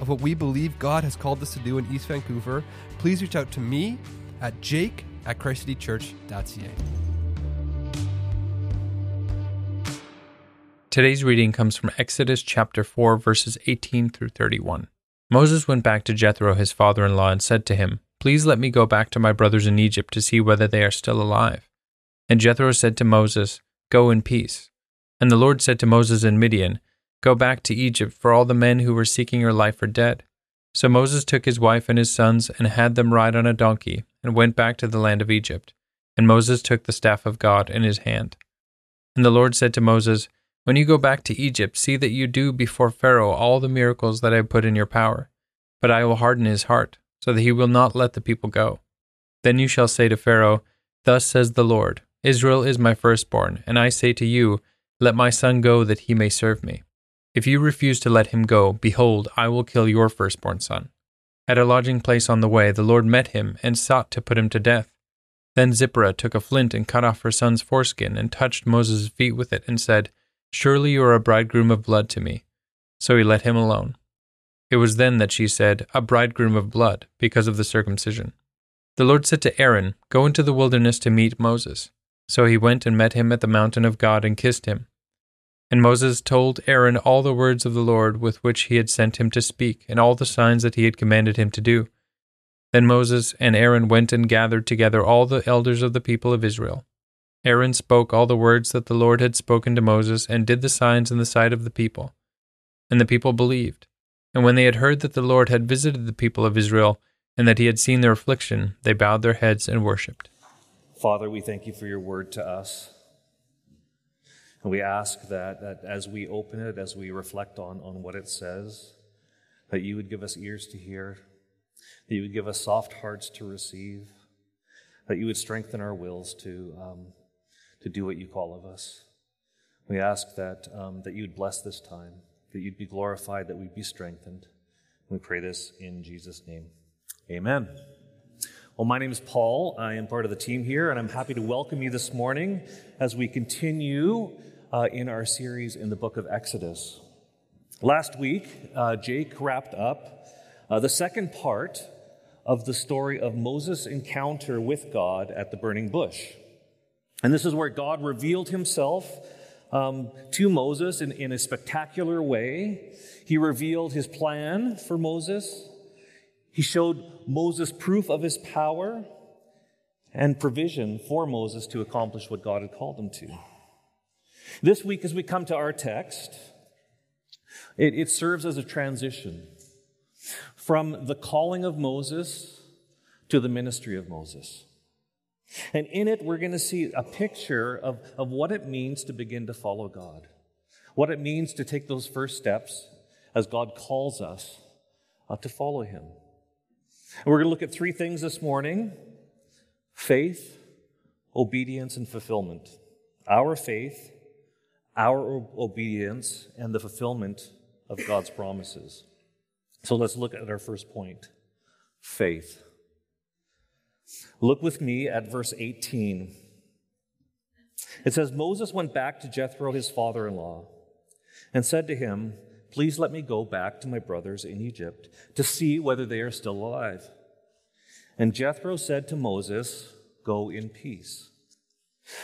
of what we believe God has called us to do in East Vancouver, please reach out to me at jake at christcitychurch.ca. Today's reading comes from Exodus chapter 4, verses 18 through 31. Moses went back to Jethro, his father in law, and said to him, Please let me go back to my brothers in Egypt to see whether they are still alive. And Jethro said to Moses, Go in peace. And the Lord said to Moses in Midian, Go back to Egypt, for all the men who were seeking your life are dead. So Moses took his wife and his sons and had them ride on a donkey, and went back to the land of Egypt. And Moses took the staff of God in his hand. And the Lord said to Moses, When you go back to Egypt, see that you do before Pharaoh all the miracles that I have put in your power. But I will harden his heart so that he will not let the people go. Then you shall say to Pharaoh, Thus says the Lord, Israel is my firstborn, and I say to you, Let my son go that he may serve me. If you refuse to let him go, behold, I will kill your firstborn son. At a lodging place on the way, the Lord met him and sought to put him to death. Then Zipporah took a flint and cut off her son's foreskin and touched Moses' feet with it and said, Surely you are a bridegroom of blood to me. So he let him alone. It was then that she said, A bridegroom of blood, because of the circumcision. The Lord said to Aaron, Go into the wilderness to meet Moses. So he went and met him at the mountain of God and kissed him. And Moses told Aaron all the words of the Lord with which he had sent him to speak, and all the signs that he had commanded him to do. Then Moses and Aaron went and gathered together all the elders of the people of Israel. Aaron spoke all the words that the Lord had spoken to Moses, and did the signs in the sight of the people. And the people believed. And when they had heard that the Lord had visited the people of Israel, and that he had seen their affliction, they bowed their heads and worshipped. Father, we thank you for your word to us. And we ask that, that as we open it, as we reflect on, on what it says, that you would give us ears to hear, that you would give us soft hearts to receive, that you would strengthen our wills to, um, to do what you call of us. We ask that, um, that you would bless this time that you'd be glorified, that we'd be strengthened. We pray this in Jesus' name. Amen. Well, my name is Paul. I am part of the team here, and I'm happy to welcome you this morning as we continue uh, in our series in the book of Exodus. Last week, uh, Jake wrapped up uh, the second part of the story of Moses' encounter with God at the burning bush. And this is where God revealed himself um, to Moses in, in a spectacular way. He revealed his plan for Moses. He showed Moses proof of his power and provision for Moses to accomplish what God had called him to. This week, as we come to our text, it, it serves as a transition from the calling of Moses to the ministry of Moses. And in it, we're going to see a picture of, of what it means to begin to follow God, what it means to take those first steps as God calls us uh, to follow Him. And we're going to look at three things this morning faith, obedience, and fulfillment. Our faith, our obedience, and the fulfillment of God's promises. So let's look at our first point faith. Look with me at verse 18. It says, Moses went back to Jethro, his father in law, and said to him, Please let me go back to my brothers in Egypt to see whether they are still alive. And Jethro said to Moses, Go in peace.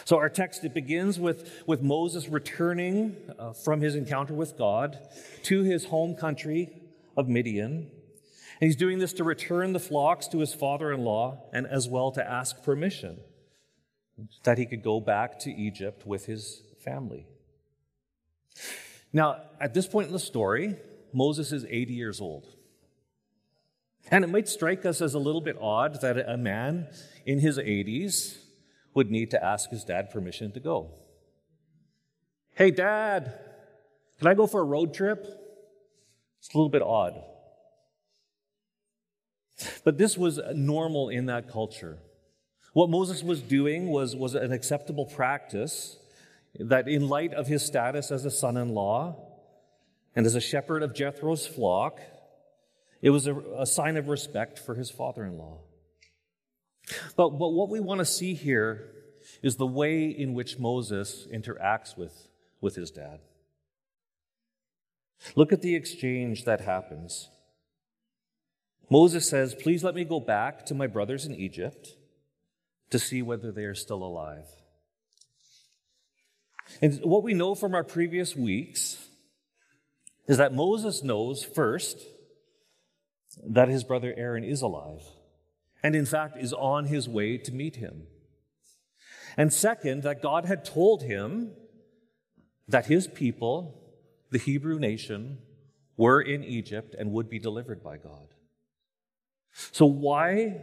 So our text it begins with, with Moses returning uh, from his encounter with God to his home country of Midian. And he's doing this to return the flocks to his father in law and as well to ask permission that he could go back to Egypt with his family. Now, at this point in the story, Moses is 80 years old. And it might strike us as a little bit odd that a man in his 80s would need to ask his dad permission to go. Hey, dad, can I go for a road trip? It's a little bit odd. But this was normal in that culture. What Moses was doing was, was an acceptable practice that, in light of his status as a son in law and as a shepherd of Jethro's flock, it was a, a sign of respect for his father in law. But, but what we want to see here is the way in which Moses interacts with, with his dad. Look at the exchange that happens. Moses says, Please let me go back to my brothers in Egypt to see whether they are still alive. And what we know from our previous weeks is that Moses knows first that his brother Aaron is alive, and in fact is on his way to meet him. And second, that God had told him that his people, the Hebrew nation, were in Egypt and would be delivered by God. So, why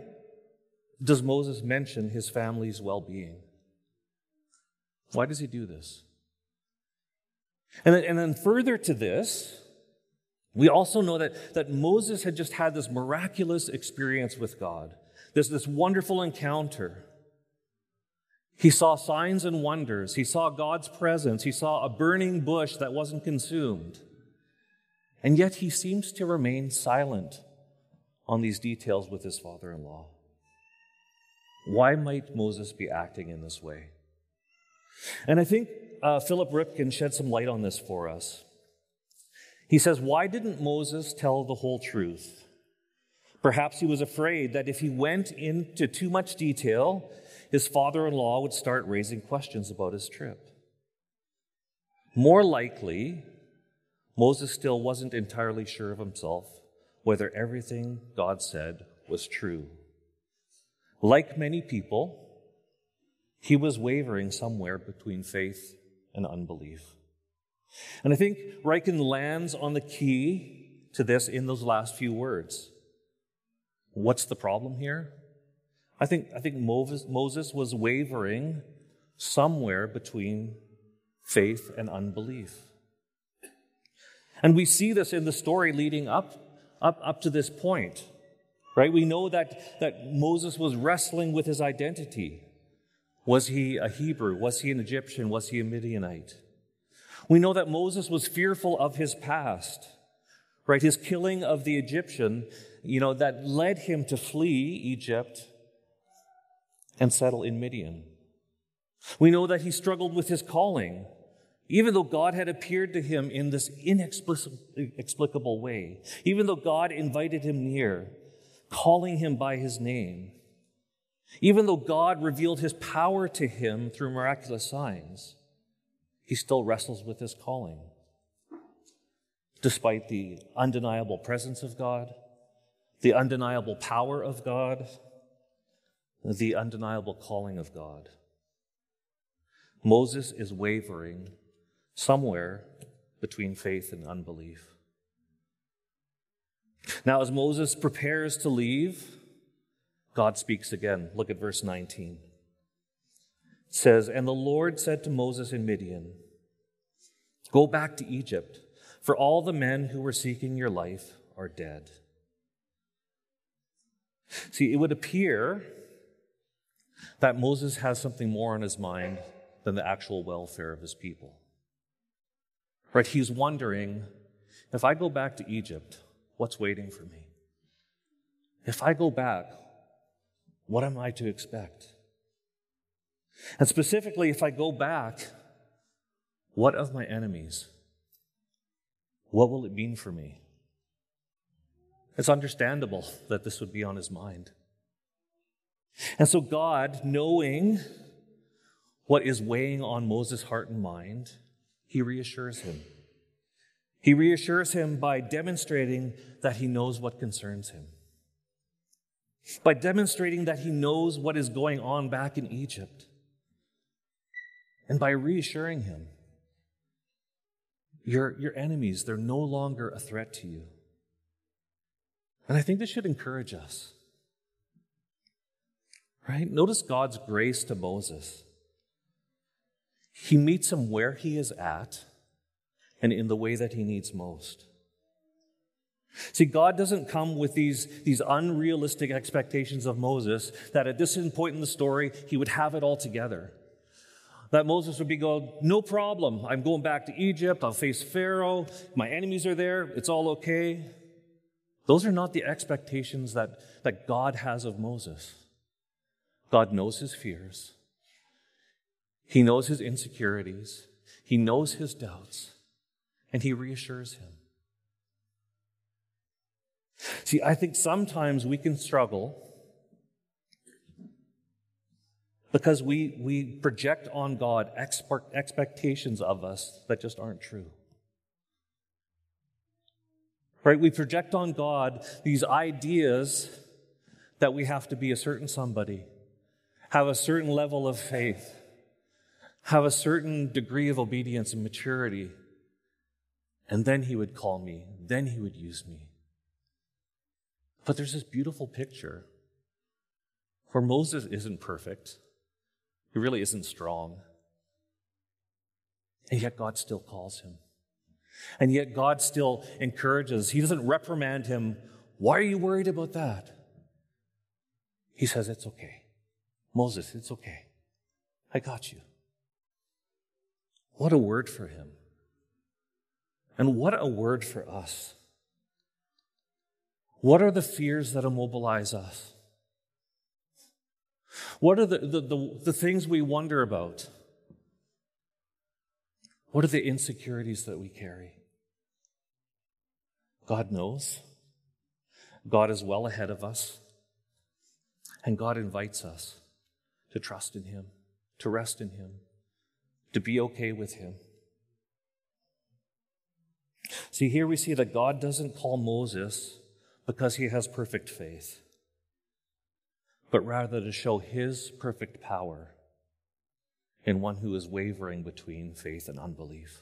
does Moses mention his family's well being? Why does he do this? And then, and then further to this, we also know that, that Moses had just had this miraculous experience with God, this, this wonderful encounter. He saw signs and wonders. He saw God's presence. He saw a burning bush that wasn't consumed. And yet he seems to remain silent on these details with his father in law. Why might Moses be acting in this way? And I think uh, Philip Ryken shed some light on this for us. He says, Why didn't Moses tell the whole truth? Perhaps he was afraid that if he went into too much detail, his father in law would start raising questions about his trip. More likely, Moses still wasn't entirely sure of himself whether everything God said was true. Like many people, he was wavering somewhere between faith and unbelief. And I think Ryken lands on the key to this in those last few words. What's the problem here? I think, I think Moses, was wavering somewhere between faith and unbelief. And we see this in the story leading up, up, up to this point, right? We know that, that Moses was wrestling with his identity. Was he a Hebrew? Was he an Egyptian? Was he a Midianite? We know that Moses was fearful of his past, right? His killing of the Egyptian, you know, that led him to flee Egypt and settle in Midian. We know that he struggled with his calling, even though God had appeared to him in this inexplicable way, even though God invited him near, calling him by his name. Even though God revealed his power to him through miraculous signs, he still wrestles with his calling. Despite the undeniable presence of God, the undeniable power of God, the undeniable calling of God. Moses is wavering somewhere between faith and unbelief. Now, as Moses prepares to leave, God speaks again. Look at verse 19. It says, And the Lord said to Moses in Midian, Go back to Egypt, for all the men who were seeking your life are dead. See, it would appear that Moses has something more on his mind than the actual welfare of his people. Right? He's wondering if I go back to Egypt, what's waiting for me? If I go back, what am I to expect? And specifically, if I go back, what of my enemies? What will it mean for me? It's understandable that this would be on his mind. And so, God, knowing what is weighing on Moses' heart and mind, he reassures him. He reassures him by demonstrating that he knows what concerns him by demonstrating that he knows what is going on back in Egypt, and by reassuring him your, your enemies, they're no longer a threat to you. And I think this should encourage us. Right? Notice God's grace to Moses. He meets him where he is at and in the way that he needs most. See, God doesn't come with these, these unrealistic expectations of Moses that at this point in the story, he would have it all together. That Moses would be going, no problem. I'm going back to Egypt. I'll face Pharaoh. My enemies are there. It's all okay. Those are not the expectations that, that God has of Moses. God knows his fears. He knows his insecurities. He knows his doubts. And he reassures him. See, I think sometimes we can struggle because we, we project on God expectations of us that just aren't true. Right? We project on God these ideas that we have to be a certain somebody, have a certain level of faith, have a certain degree of obedience and maturity, and then He would call me, then He would use me. But there's this beautiful picture where Moses isn't perfect. He really isn't strong. And yet God still calls him. And yet God still encourages. He doesn't reprimand him. Why are you worried about that? He says, It's okay. Moses, it's okay. I got you. What a word for him. And what a word for us. What are the fears that immobilize us? What are the, the, the, the, things we wonder about? What are the insecurities that we carry? God knows. God is well ahead of us. And God invites us to trust in Him, to rest in Him, to be okay with Him. See, here we see that God doesn't call Moses because he has perfect faith, but rather to show his perfect power in one who is wavering between faith and unbelief.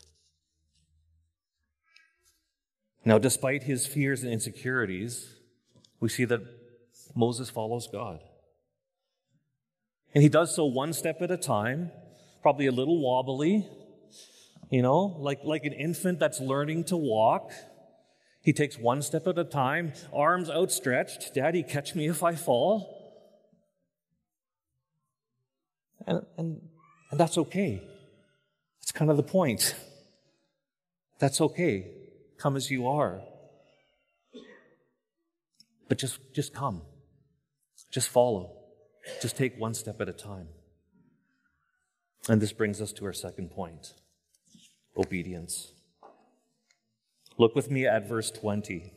Now, despite his fears and insecurities, we see that Moses follows God. And he does so one step at a time, probably a little wobbly, you know, like, like an infant that's learning to walk. He takes one step at a time, arms outstretched. Daddy, catch me if I fall. And, and, and that's okay. That's kind of the point. That's okay. Come as you are. But just, just come. Just follow. Just take one step at a time. And this brings us to our second point obedience. Look with me at verse 20.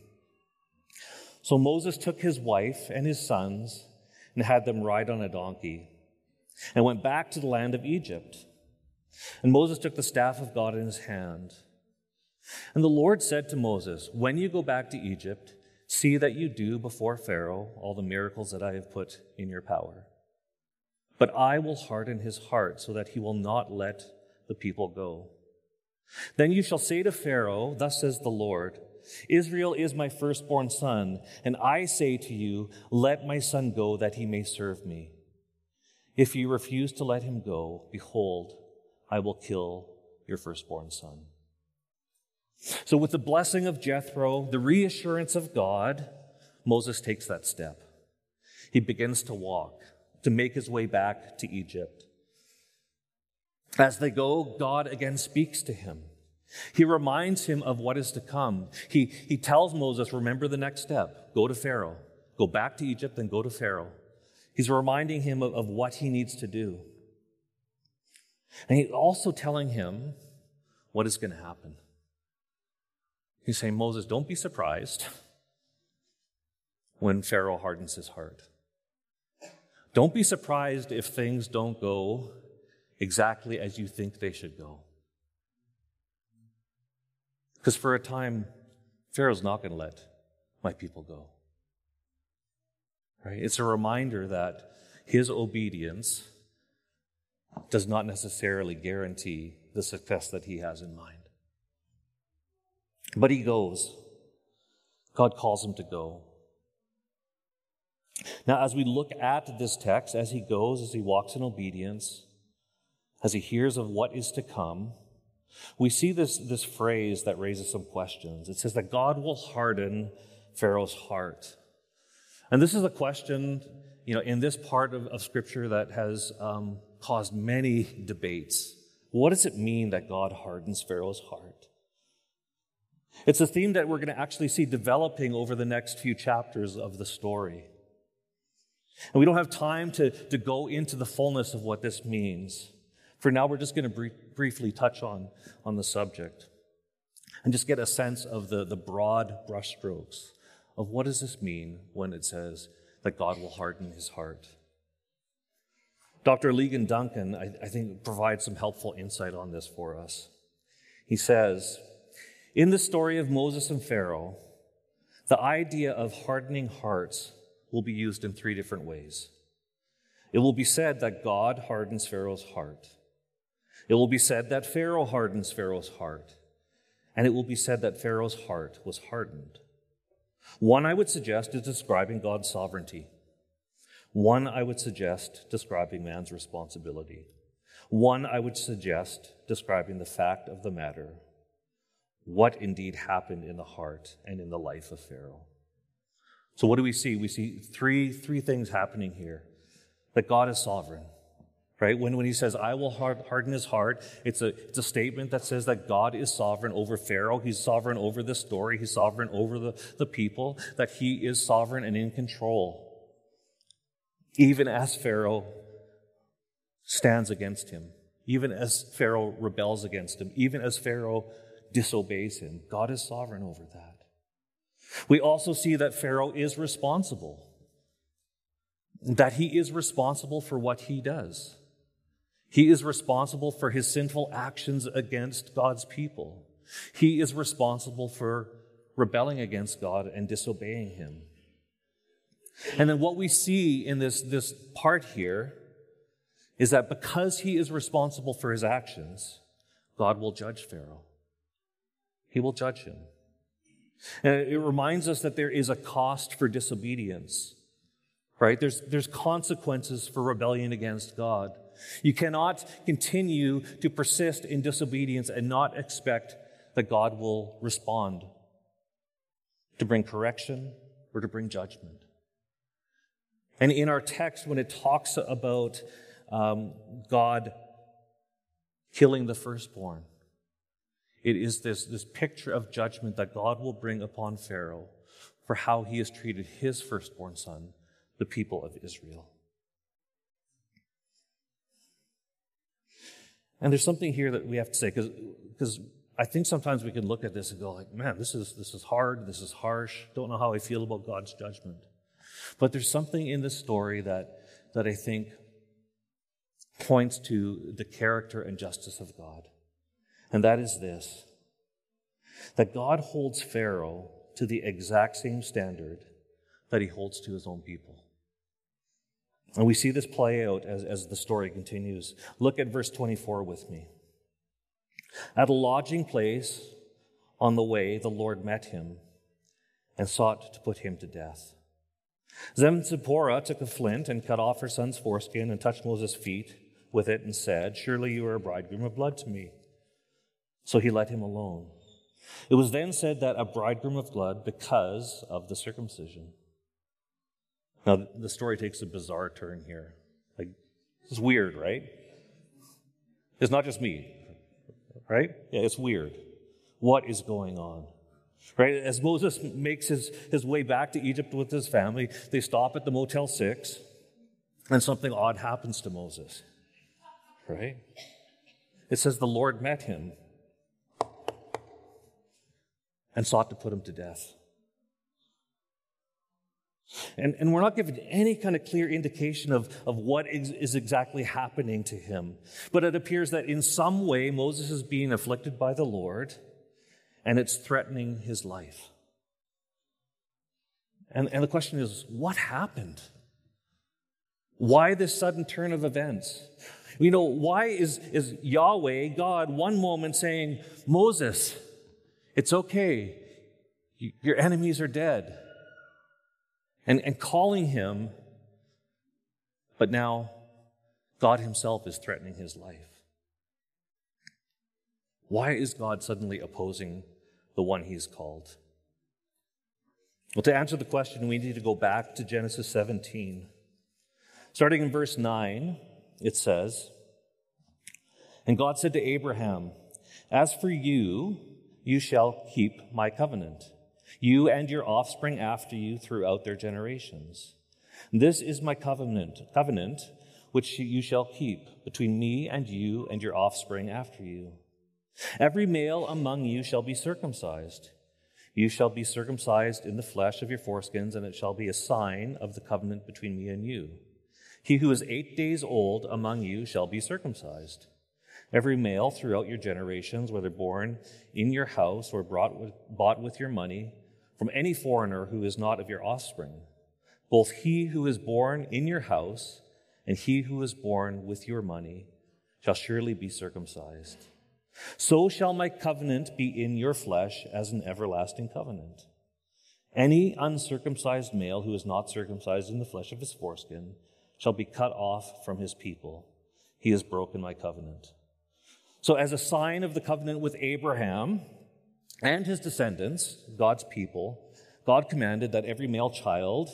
So Moses took his wife and his sons and had them ride on a donkey and went back to the land of Egypt. And Moses took the staff of God in his hand. And the Lord said to Moses, When you go back to Egypt, see that you do before Pharaoh all the miracles that I have put in your power. But I will harden his heart so that he will not let the people go. Then you shall say to Pharaoh, Thus says the Lord, Israel is my firstborn son, and I say to you, Let my son go that he may serve me. If you refuse to let him go, behold, I will kill your firstborn son. So, with the blessing of Jethro, the reassurance of God, Moses takes that step. He begins to walk, to make his way back to Egypt. As they go, God again speaks to him. He reminds him of what is to come. He, he tells Moses, remember the next step. Go to Pharaoh. Go back to Egypt and go to Pharaoh. He's reminding him of, of what he needs to do. And he's also telling him what is going to happen. He's saying, Moses, don't be surprised when Pharaoh hardens his heart. Don't be surprised if things don't go exactly as you think they should go. Because for a time, Pharaoh's not going to let my people go. Right? It's a reminder that his obedience does not necessarily guarantee the success that he has in mind. But he goes. God calls him to go. Now, as we look at this text, as he goes, as he walks in obedience, as he hears of what is to come, we see this, this phrase that raises some questions. It says that God will harden Pharaoh's heart. And this is a question, you know, in this part of, of Scripture that has um, caused many debates. What does it mean that God hardens Pharaoh's heart? It's a theme that we're going to actually see developing over the next few chapters of the story. And we don't have time to, to go into the fullness of what this means. For now, we're just going to briefly touch on, on the subject and just get a sense of the, the broad brushstrokes of what does this mean when it says that God will harden his heart. Dr. Ligon Duncan, I, I think, provides some helpful insight on this for us. He says, in the story of Moses and Pharaoh, the idea of hardening hearts will be used in three different ways. It will be said that God hardens Pharaoh's heart. It will be said that Pharaoh hardens Pharaoh's heart. And it will be said that Pharaoh's heart was hardened. One I would suggest is describing God's sovereignty. One I would suggest describing man's responsibility. One I would suggest describing the fact of the matter, what indeed happened in the heart and in the life of Pharaoh. So what do we see? We see three, three things happening here. That God is sovereign, right? When, when he says, I will harden his heart, it's a, it's a statement that says that God is sovereign over Pharaoh. He's sovereign over the story. He's sovereign over the, the people, that he is sovereign and in control. Even as Pharaoh stands against him, even as Pharaoh rebels against him, even as Pharaoh disobeys him, God is sovereign over that. We also see that Pharaoh is responsible, that he is responsible for what he does. He is responsible for his sinful actions against God's people. He is responsible for rebelling against God and disobeying him. And then what we see in this, this part here is that because he is responsible for his actions, God will judge Pharaoh. He will judge him. And it reminds us that there is a cost for disobedience, right? There's, there's consequences for rebellion against God. You cannot continue to persist in disobedience and not expect that God will respond to bring correction or to bring judgment. And in our text, when it talks about um, God killing the firstborn, it is this, this picture of judgment that God will bring upon Pharaoh for how he has treated his firstborn son, the people of Israel. And there's something here that we have to say, because I think sometimes we can look at this and go like, man, this is, this is hard, this is harsh, don't know how I feel about God's judgment. But there's something in this story that, that I think points to the character and justice of God. And that is this that God holds Pharaoh to the exact same standard that he holds to his own people. And we see this play out as, as the story continues. Look at verse 24 with me. At a lodging place on the way, the Lord met him and sought to put him to death. Then Zipporah took a flint and cut off her son's foreskin and touched Moses' feet with it and said, Surely you are a bridegroom of blood to me. So he let him alone. It was then said that a bridegroom of blood because of the circumcision. Now, the story takes a bizarre turn here. Like, it's weird, right? It's not just me, right? Yeah, it's weird. What is going on? Right? As Moses makes his, his way back to Egypt with his family, they stop at the Motel 6, and something odd happens to Moses. Right? It says the Lord met him and sought to put him to death. And, and we're not given any kind of clear indication of, of what is, is exactly happening to him. But it appears that in some way Moses is being afflicted by the Lord and it's threatening his life. And, and the question is, what happened? Why this sudden turn of events? You know, why is, is Yahweh, God, one moment saying, Moses, it's okay. Your enemies are dead. And, and calling him, but now God Himself is threatening his life. Why is God suddenly opposing the one he's called? Well, to answer the question, we need to go back to Genesis 17. Starting in verse 9, it says, And God said to Abraham, As for you, you shall keep my covenant, you and your offspring after you throughout their generations. This is my covenant, covenant which you shall keep between me and you and your offspring after you. Every male among you shall be circumcised. You shall be circumcised in the flesh of your foreskins, and it shall be a sign of the covenant between me and you. He who is eight days old among you shall be circumcised. Every male throughout your generations, whether born in your house or with, bought with your money, from any foreigner who is not of your offspring, both he who is born in your house and he who is born with your money shall surely be circumcised. So shall my covenant be in your flesh as an everlasting covenant. Any uncircumcised male who is not circumcised in the flesh of his foreskin shall be cut off from his people. He has broken my covenant. So, as a sign of the covenant with Abraham and his descendants, God's people, God commanded that every male child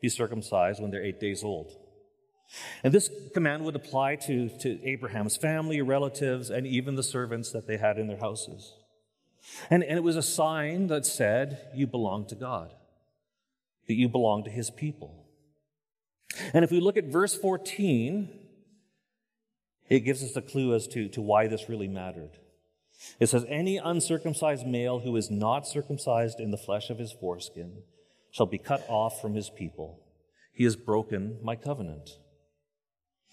be circumcised when they're eight days old. And this command would apply to, to Abraham's family, relatives, and even the servants that they had in their houses. And, and it was a sign that said, You belong to God, that you belong to his people. And if we look at verse 14, it gives us a clue as to, to why this really mattered. It says, Any uncircumcised male who is not circumcised in the flesh of his foreskin shall be cut off from his people. He has broken my covenant.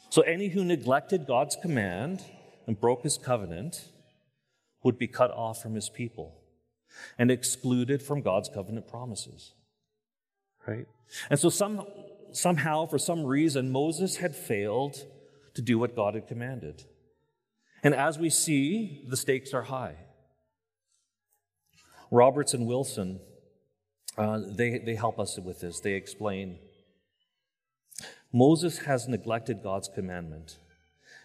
So any who neglected God's command and broke his covenant would be cut off from his people and excluded from God's covenant promises. Right? And so some, somehow, for some reason, Moses had failed to do what God had commanded. And as we see, the stakes are high. Roberts and Wilson, uh, they, they help us with this. They explain Moses has neglected God's commandment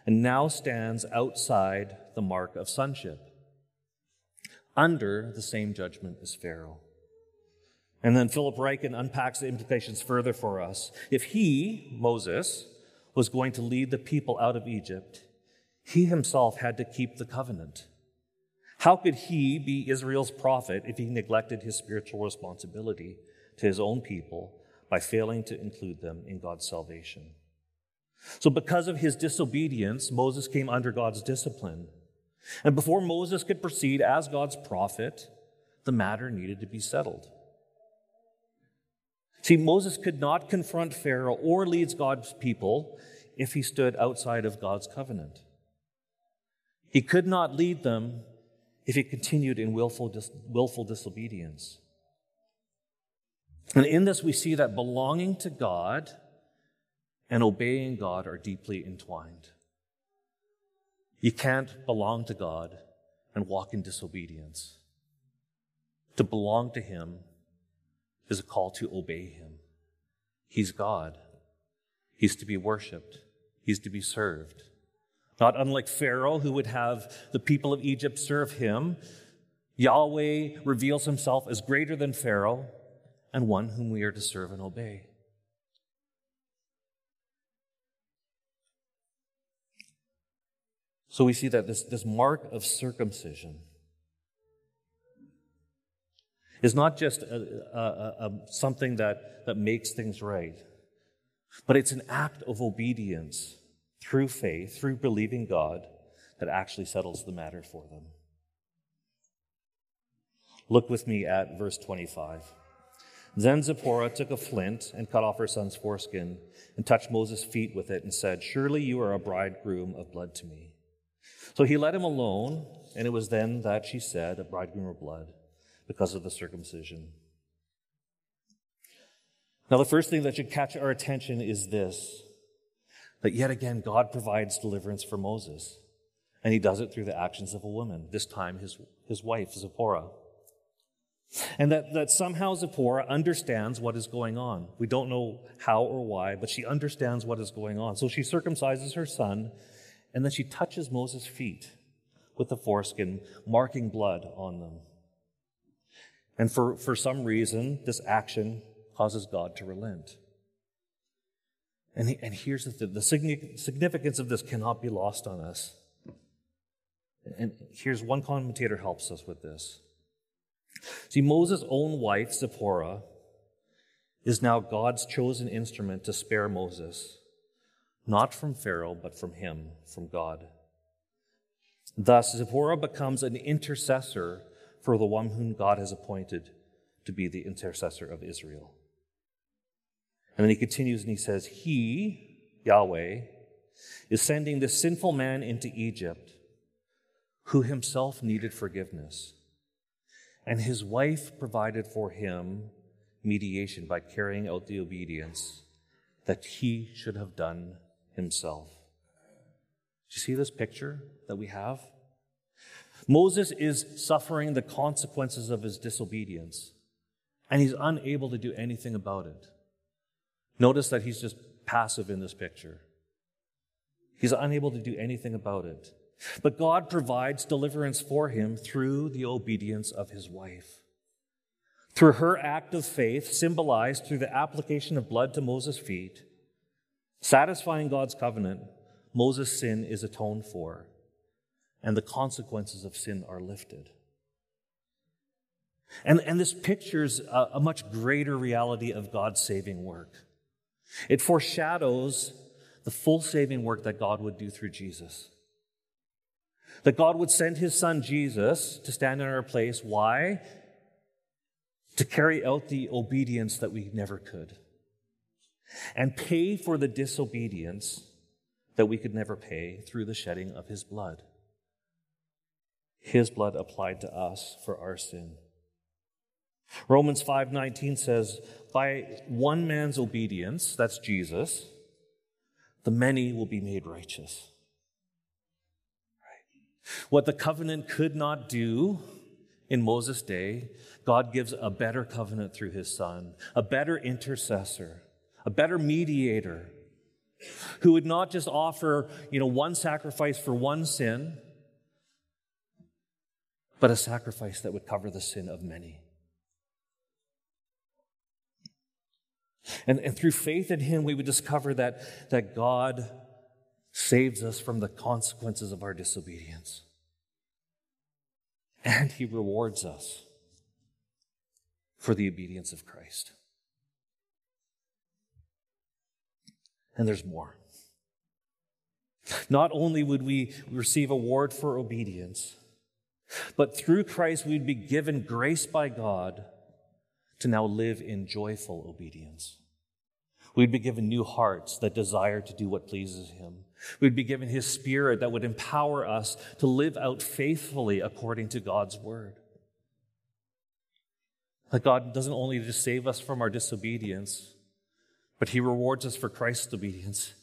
and now stands outside the mark of sonship, under the same judgment as Pharaoh. And then Philip Ryken unpacks the implications further for us. If he, Moses, was going to lead the people out of Egypt, he himself had to keep the covenant. How could he be Israel's prophet if he neglected his spiritual responsibility to his own people by failing to include them in God's salvation. So, because of his disobedience, Moses came under God's discipline. And before Moses could proceed as God's prophet, the matter needed to be settled. See, Moses could not confront Pharaoh or lead God's people if he stood outside of God's covenant. He could not lead them if he continued in willful, dis- willful disobedience. And in this, we see that belonging to God and obeying God are deeply entwined. You can't belong to God and walk in disobedience. To belong to Him is a call to obey Him. He's God. He's to be worshiped. He's to be served. Not unlike Pharaoh, who would have the people of Egypt serve him, Yahweh reveals himself as greater than Pharaoh and one whom we are to serve and obey. So we see that this, this mark of circumcision is not just a, a, a, something that, that makes things right, but it's an act of obedience through faith, through believing God, that actually settles the matter for them. Look with me at verse 25. Then Zipporah took a flint and cut off her son's foreskin and touched Moses' feet with it and said, Surely you are a bridegroom of blood to me. So he let him alone, and it was then that she said, A bridegroom of blood, because of the circumcision. Now, the first thing that should catch our attention is this that yet again, God provides deliverance for Moses, and he does it through the actions of a woman, this time his, his wife, Zipporah. And that, that somehow Zipporah understands what is going on. We don't know how or why, but she understands what is going on. So she circumcises her son, and then she touches Moses' feet with the foreskin, marking blood on them. And for, for some reason, this action causes God to relent. And, and here's the thing the significance of this cannot be lost on us. And here's one commentator helps us with this. See, Moses' own wife, Zipporah, is now God's chosen instrument to spare Moses, not from Pharaoh, but from him, from God. Thus, Zipporah becomes an intercessor for the one whom God has appointed to be the intercessor of Israel. And then he continues and he says, He, Yahweh, is sending this sinful man into Egypt who himself needed forgiveness. And his wife provided for him mediation by carrying out the obedience that he should have done himself. Do you see this picture that we have? Moses is suffering the consequences of his disobedience, and he's unable to do anything about it. Notice that he's just passive in this picture. He's unable to do anything about it. But God provides deliverance for him through the obedience of his wife. Through her act of faith, symbolized through the application of blood to Moses' feet, satisfying God's covenant, Moses' sin is atoned for, and the consequences of sin are lifted. And, and this pictures a, a much greater reality of God's saving work. It foreshadows the full saving work that God would do through Jesus. That God would send his son Jesus to stand in our place. Why? To carry out the obedience that we never could. And pay for the disobedience that we could never pay through the shedding of his blood. His blood applied to us for our sin. Romans 5:19 says, "By one man's obedience, that's Jesus, the many will be made righteous." What the covenant could not do in Moses' day, God gives a better covenant through his son, a better intercessor, a better mediator who would not just offer, you know, one sacrifice for one sin, but a sacrifice that would cover the sin of many. And, and through faith in him, we would discover that, that God saves us from the consequences of our disobedience. And he rewards us for the obedience of Christ. And there's more. Not only would we receive award for obedience, but through Christ we'd be given grace by God to now live in joyful obedience. We'd be given new hearts that desire to do what pleases Him. We'd be given His Spirit that would empower us to live out faithfully according to God's Word. That God doesn't only just save us from our disobedience, but He rewards us for Christ's obedience.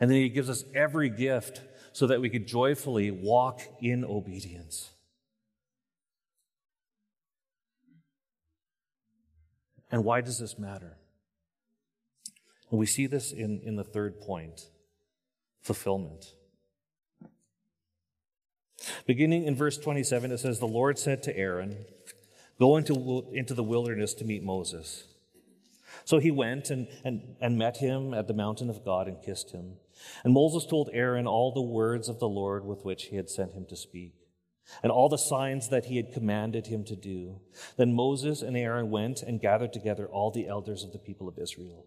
And then He gives us every gift so that we could joyfully walk in obedience. And why does this matter? And we see this in, in the third point fulfillment. Beginning in verse 27, it says, The Lord said to Aaron, Go into, into the wilderness to meet Moses. So he went and, and, and met him at the mountain of God and kissed him. And Moses told Aaron all the words of the Lord with which he had sent him to speak, and all the signs that he had commanded him to do. Then Moses and Aaron went and gathered together all the elders of the people of Israel.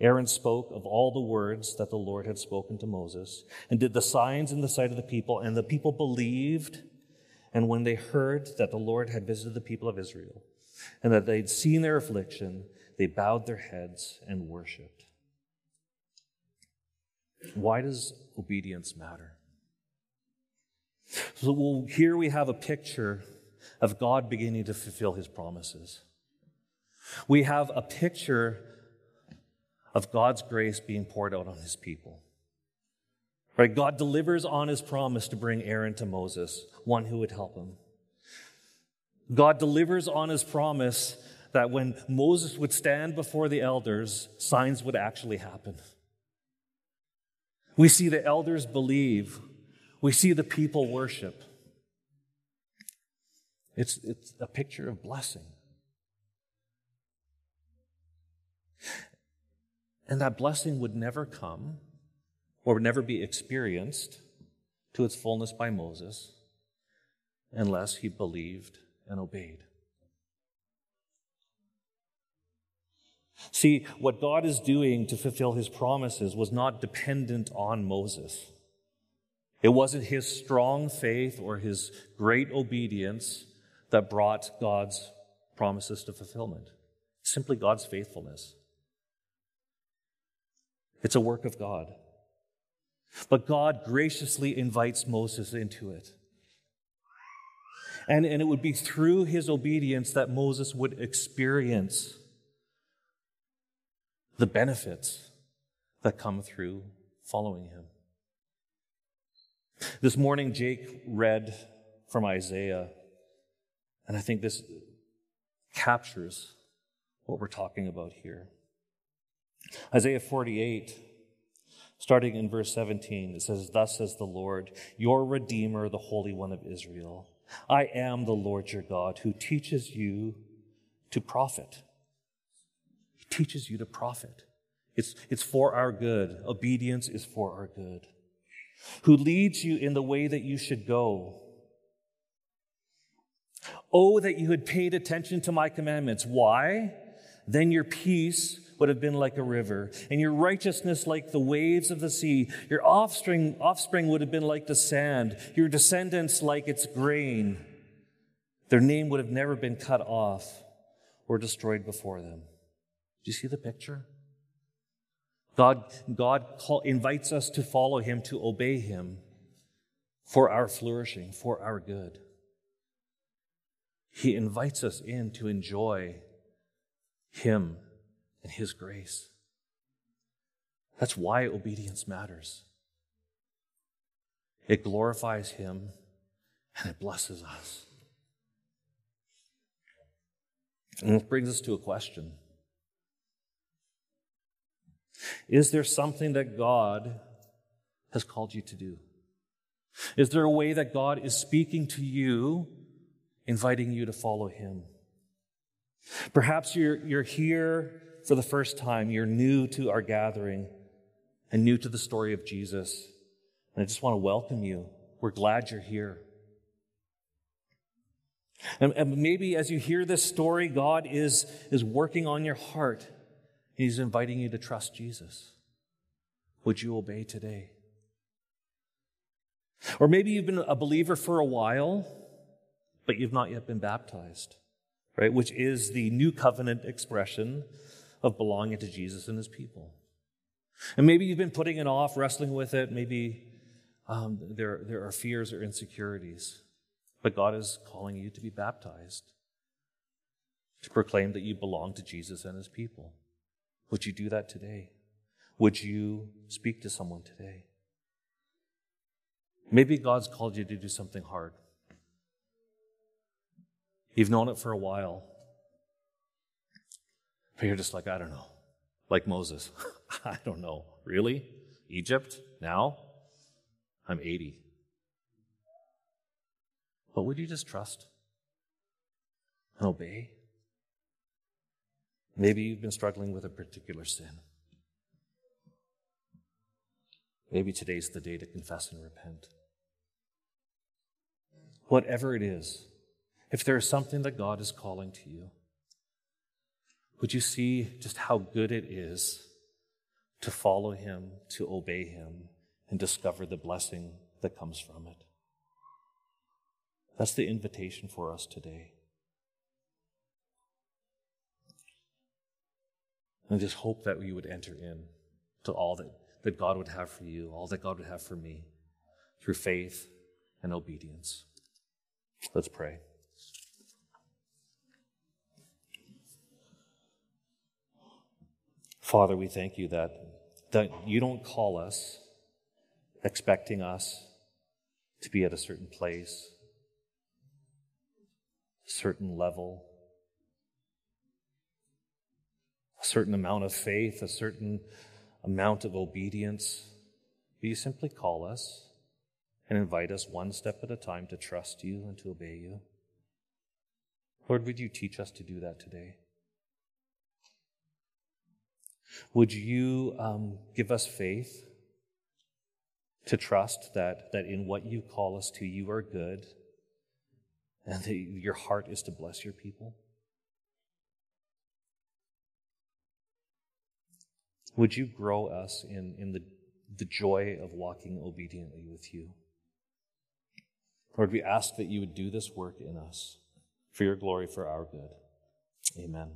Aaron spoke of all the words that the Lord had spoken to Moses and did the signs in the sight of the people, and the people believed. And when they heard that the Lord had visited the people of Israel and that they'd seen their affliction, they bowed their heads and worshiped. Why does obedience matter? So here we have a picture of God beginning to fulfill his promises. We have a picture of God's grace being poured out on his people. Right? God delivers on his promise to bring Aaron to Moses, one who would help him. God delivers on his promise that when Moses would stand before the elders, signs would actually happen. We see the elders believe. We see the people worship. It's, it's a picture of blessing. And that blessing would never come or would never be experienced to its fullness by Moses unless he believed and obeyed. See, what God is doing to fulfill his promises was not dependent on Moses. It wasn't his strong faith or his great obedience that brought God's promises to fulfillment. Simply God's faithfulness. It's a work of God. But God graciously invites Moses into it. And, and it would be through his obedience that Moses would experience the benefits that come through following him. This morning, Jake read from Isaiah, and I think this captures what we're talking about here. Isaiah 48, starting in verse 17, it says, Thus says the Lord, your Redeemer, the Holy One of Israel. I am the Lord your God who teaches you to profit. He teaches you to profit. It's, it's for our good. Obedience is for our good. Who leads you in the way that you should go. Oh, that you had paid attention to my commandments. Why? Then your peace would have been like a river, and your righteousness like the waves of the sea. Your offspring, offspring would have been like the sand, your descendants like its grain. Their name would have never been cut off or destroyed before them. Do you see the picture? God, God call, invites us to follow him, to obey him for our flourishing, for our good. He invites us in to enjoy him and his grace. That's why obedience matters. It glorifies him and it blesses us. And this brings us to a question. Is there something that God has called you to do? Is there a way that God is speaking to you, inviting you to follow Him? Perhaps you're, you're here for the first time. You're new to our gathering and new to the story of Jesus. And I just want to welcome you. We're glad you're here. And, and maybe as you hear this story, God is, is working on your heart. He's inviting you to trust Jesus. Would you obey today? Or maybe you've been a believer for a while, but you've not yet been baptized, right? Which is the new covenant expression of belonging to Jesus and his people. And maybe you've been putting it off, wrestling with it. Maybe um, there, there are fears or insecurities. But God is calling you to be baptized, to proclaim that you belong to Jesus and his people. Would you do that today? Would you speak to someone today? Maybe God's called you to do something hard. You've known it for a while. But you're just like, I don't know. Like Moses. I don't know. Really? Egypt? Now? I'm 80. But would you just trust and obey? Maybe you've been struggling with a particular sin. Maybe today's the day to confess and repent. Whatever it is, if there is something that God is calling to you, would you see just how good it is to follow Him, to obey Him, and discover the blessing that comes from it? That's the invitation for us today. And just hope that we would enter in to all that, that God would have for you, all that God would have for me, through faith and obedience. Let's pray. Father, we thank you that, that you don't call us expecting us to be at a certain place, a certain level, a certain amount of faith, a certain amount of obedience. But you simply call us and invite us one step at a time to trust you and to obey you. Lord, would you teach us to do that today? Would you um, give us faith to trust that, that in what you call us to, you are good and that your heart is to bless your people? Would you grow us in, in the, the joy of walking obediently with you? Lord, we ask that you would do this work in us for your glory, for our good. Amen.